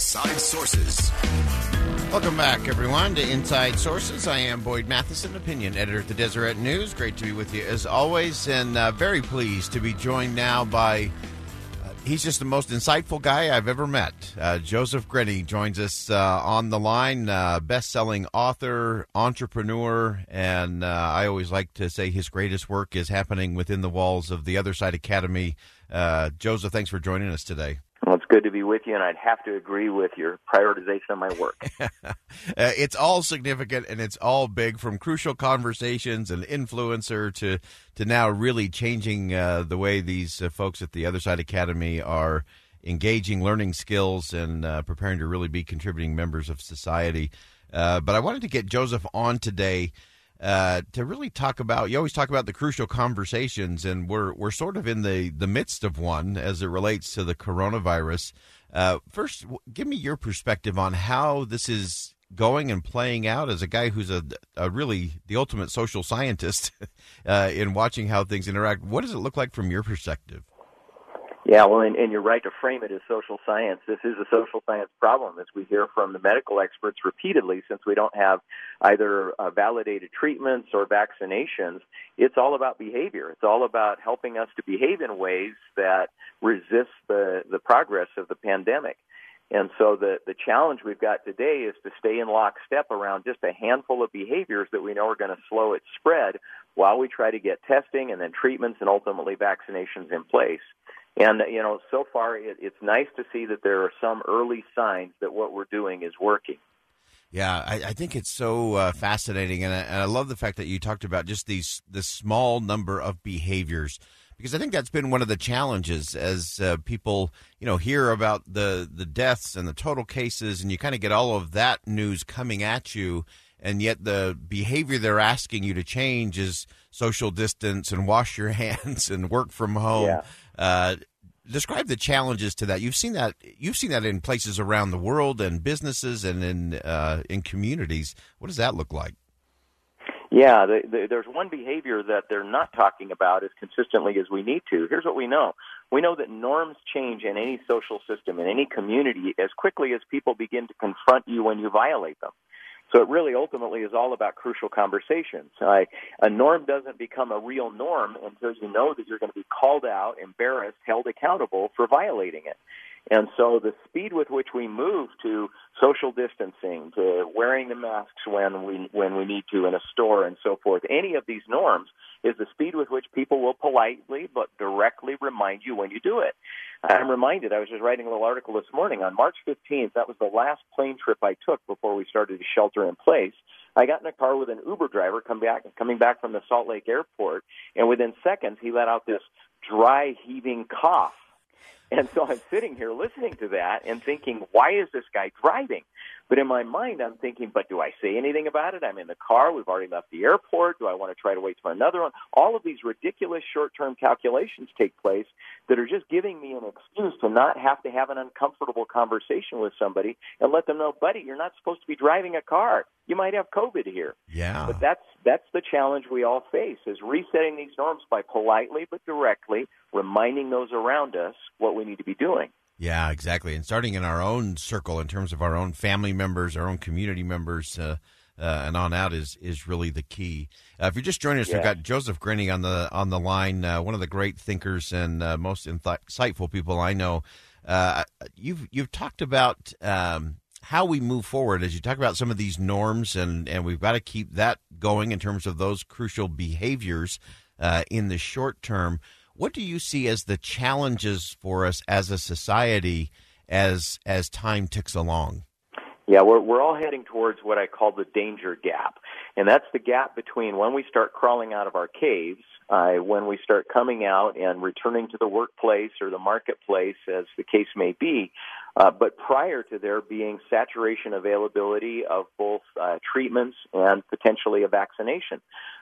Inside Sources. Welcome back, everyone, to Inside Sources. I am Boyd Matheson, opinion editor at the Deseret News. Great to be with you as always, and uh, very pleased to be joined now by. Uh, he's just the most insightful guy I've ever met. Uh, Joseph Grenny joins us uh, on the line, uh, best selling author, entrepreneur, and I always like to say his greatest work is happening within the walls of the Other Side Academy. Joseph, thanks for joining us today. Good to be with you, and I'd have to agree with your prioritization of my work. uh, it's all significant and it's all big, from crucial conversations and influencer to to now really changing uh, the way these uh, folks at the Other Side Academy are engaging, learning skills, and uh, preparing to really be contributing members of society. Uh, but I wanted to get Joseph on today uh, to really talk about. You always talk about the crucial conversations, and we're we're sort of in the the midst of one as it relates to the coronavirus. Uh, first, give me your perspective on how this is going and playing out as a guy who's a, a really the ultimate social scientist uh, in watching how things interact. What does it look like from your perspective? Yeah, well, and, and, you're right to frame it as social science. This is a social science problem, as we hear from the medical experts repeatedly, since we don't have either uh, validated treatments or vaccinations. It's all about behavior. It's all about helping us to behave in ways that resist the, the progress of the pandemic. And so the, the challenge we've got today is to stay in lockstep around just a handful of behaviors that we know are going to slow its spread while we try to get testing and then treatments and ultimately vaccinations in place. And you know, so far it, it's nice to see that there are some early signs that what we're doing is working. Yeah, I, I think it's so uh, fascinating, and I, and I, love the fact that you talked about just these the small number of behaviors because I think that's been one of the challenges as uh, people you know hear about the the deaths and the total cases, and you kind of get all of that news coming at you, and yet the behavior they're asking you to change is social distance and wash your hands and work from home. Yeah. Uh, describe the challenges to that. You've seen that. You've seen that in places around the world and businesses and in uh, in communities. What does that look like? Yeah, the, the, there's one behavior that they're not talking about as consistently as we need to. Here's what we know. We know that norms change in any social system, in any community, as quickly as people begin to confront you when you violate them. So it really ultimately is all about crucial conversations. I, a norm doesn't become a real norm until you know that you're going to be called out, embarrassed, held accountable for violating it. And so the speed with which we move to social distancing, to wearing the masks when we when we need to in a store and so forth, any of these norms is the speed with which people will politely but directly remind you when you do it. I'm reminded, I was just writing a little article this morning on March 15th, that was the last plane trip I took before we started to shelter in place. I got in a car with an Uber driver come back, coming back from the Salt Lake airport, and within seconds he let out this dry heaving cough and so I'm sitting here listening to that and thinking, why is this guy driving? But in my mind, I'm thinking, but do I say anything about it? I'm in the car. We've already left the airport. Do I want to try to wait for another one? All of these ridiculous short term calculations take place that are just giving me an excuse to not have to have an uncomfortable conversation with somebody and let them know, buddy, you're not supposed to be driving a car. You might have COVID here. Yeah. But that's that's the challenge we all face is resetting these norms by politely but directly reminding those around us what we need to be doing. Yeah, exactly. And starting in our own circle in terms of our own family members, our own community members, uh, uh, and on out is is really the key. Uh, if you're just joining us, yeah. we've got Joseph Grenny on the on the line, uh, one of the great thinkers and uh, most insightful people I know. Uh, you've you've talked about um, how we move forward as you talk about some of these norms, and and we've got to keep that going in terms of those crucial behaviors uh, in the short term. What do you see as the challenges for us as a society as as time ticks along? Yeah, we're we're all heading towards what I call the danger gap. And that's the gap between when we start crawling out of our caves, uh, when we start coming out and returning to the workplace or the marketplace, as the case may be, uh, but prior to there being saturation availability of both uh, treatments and potentially a vaccination.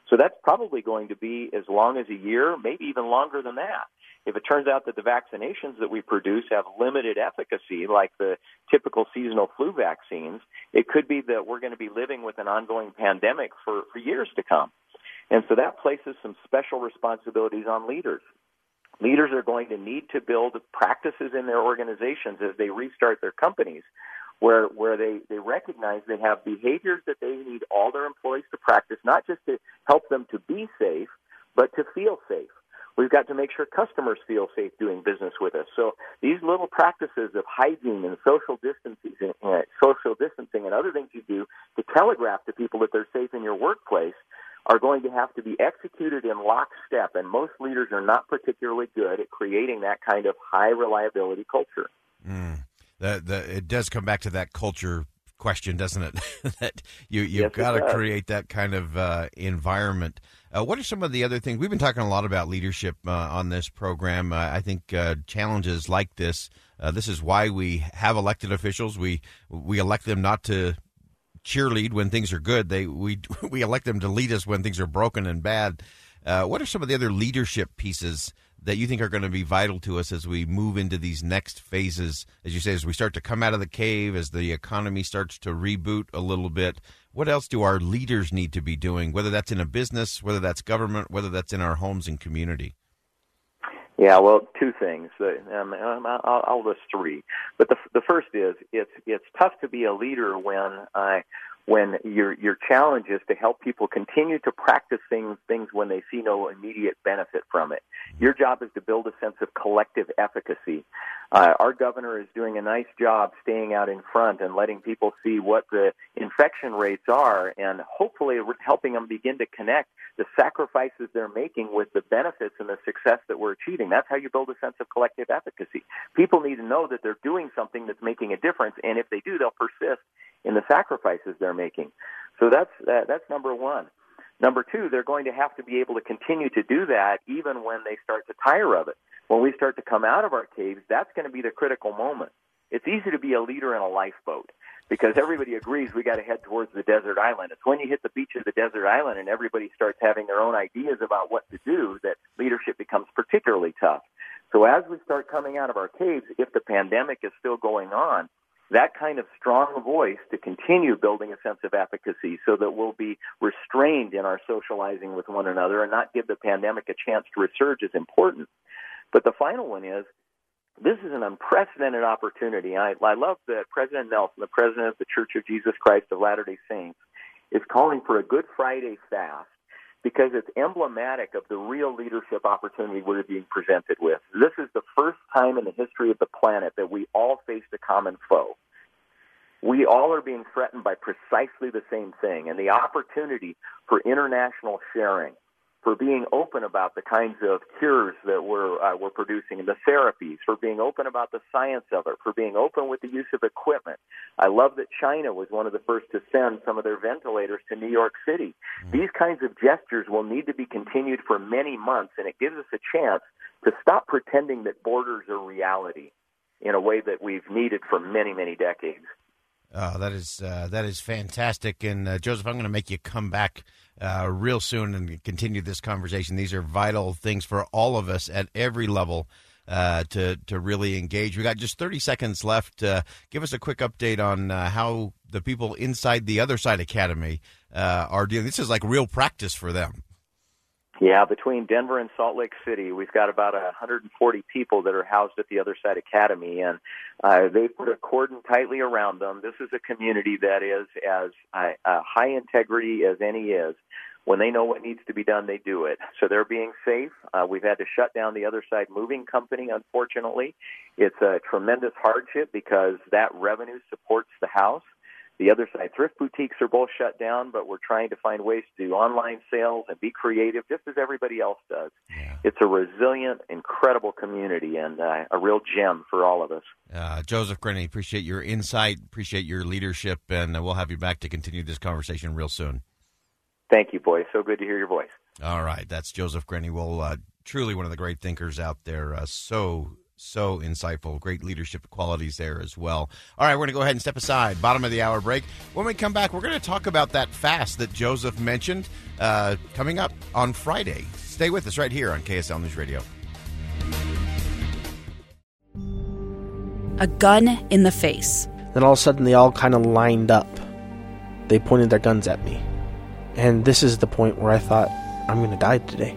So that's probably going to be as long as a year, maybe even longer than that. If it turns out that the vaccinations that we produce have limited efficacy, like the typical seasonal flu vaccines, it could be that we're going to be living with an ongoing pandemic for, for years to come. And so that places some special responsibilities on leaders. Leaders are going to need to build practices in their organizations as they restart their companies where where they, they recognize they have behaviors that they need all their employees to practice, not just to help them to be safe, but to feel safe. We've got to make sure customers feel safe doing business with us. So these little practices of hygiene and social distancing, and, uh, social distancing, and other things you do to telegraph to people that they're safe in your workplace are going to have to be executed in lockstep. And most leaders are not particularly good at creating that kind of high reliability culture. Mm. The, the, it does come back to that culture question, doesn't it? that you you've yes, got to create that kind of uh, environment. Uh, what are some of the other things? We've been talking a lot about leadership uh, on this program. Uh, I think uh, challenges like this. Uh, this is why we have elected officials. We we elect them not to cheerlead when things are good. They we we elect them to lead us when things are broken and bad. what are some of the other leadership pieces that you think are going to be vital to us as we move into these next phases, as you say, as we start to come out of the cave, as the economy starts to reboot a little bit? What else do our leaders need to be doing, whether that's in a business, whether that's government, whether that's in our homes and community? Yeah, well, two things. Um, um, I'll, I'll list three, but the the first is it's it's tough to be a leader when I when your your challenge is to help people continue to practice things things when they see no immediate benefit from it. Your job is to build a sense of collective efficacy. Uh, our governor is doing a nice job staying out in front and letting people see what the infection rates are, and hopefully helping them begin to connect the sacrifices they're making with the benefits and the success that we're achieving. That's how you build a sense of collective efficacy. People need to know that they're doing something that's making a difference, and if they do, they'll persist sacrifices they're making. So that's uh, that's number one. Number two, they're going to have to be able to continue to do that even when they start to tire of it. When we start to come out of our caves, that's going to be the critical moment. It's easy to be a leader in a lifeboat because everybody agrees we got to head towards the desert island. It's when you hit the beach of the desert island and everybody starts having their own ideas about what to do that leadership becomes particularly tough. So as we start coming out of our caves, if the pandemic is still going on, that kind of strong voice to continue building a sense of efficacy so that we'll be restrained in our socializing with one another and not give the pandemic a chance to resurge is important. But the final one is this is an unprecedented opportunity. I, I love that President Nelson, the president of the Church of Jesus Christ of Latter day Saints, is calling for a Good Friday fast because it's emblematic of the real leadership opportunity we're being presented with. This is the first time in the history of the planet that we all face a common foe. We all are being threatened by precisely the same thing, and the opportunity for international sharing for being open about the kinds of cures that we're uh, we're producing and the therapies, for being open about the science of it, for being open with the use of equipment. I love that China was one of the first to send some of their ventilators to New York City. Mm-hmm. These kinds of gestures will need to be continued for many months, and it gives us a chance to stop pretending that borders are reality in a way that we've needed for many, many decades. Oh, that is uh, that is fantastic, and uh, Joseph, I'm going to make you come back uh, real soon and continue this conversation. These are vital things for all of us at every level uh, to to really engage. We got just 30 seconds left. Uh, give us a quick update on uh, how the people inside the Other Side Academy uh, are dealing. This is like real practice for them. Yeah, between Denver and Salt Lake City, we've got about 140 people that are housed at the Other Side Academy, and uh, they put a cordon tightly around them. This is a community that is as uh, uh, high integrity as any is. When they know what needs to be done, they do it. So they're being safe. Uh, we've had to shut down the Other Side Moving Company, unfortunately. It's a tremendous hardship because that revenue supports the house. The other side, thrift boutiques are both shut down, but we're trying to find ways to do online sales and be creative, just as everybody else does. Yeah. It's a resilient, incredible community and uh, a real gem for all of us. Uh, Joseph Grenny, appreciate your insight, appreciate your leadership, and we'll have you back to continue this conversation real soon. Thank you, Boyd. So good to hear your voice. All right, that's Joseph Granuwald, uh, truly one of the great thinkers out there. Uh, so so insightful, great leadership qualities there as well. All right, we're going to go ahead and step aside. Bottom of the hour break. When we come back, we're going to talk about that fast that Joseph mentioned uh, coming up on Friday. Stay with us right here on KSL News Radio. A gun in the face. Then all of a sudden, they all kind of lined up. They pointed their guns at me. And this is the point where I thought, I'm going to die today.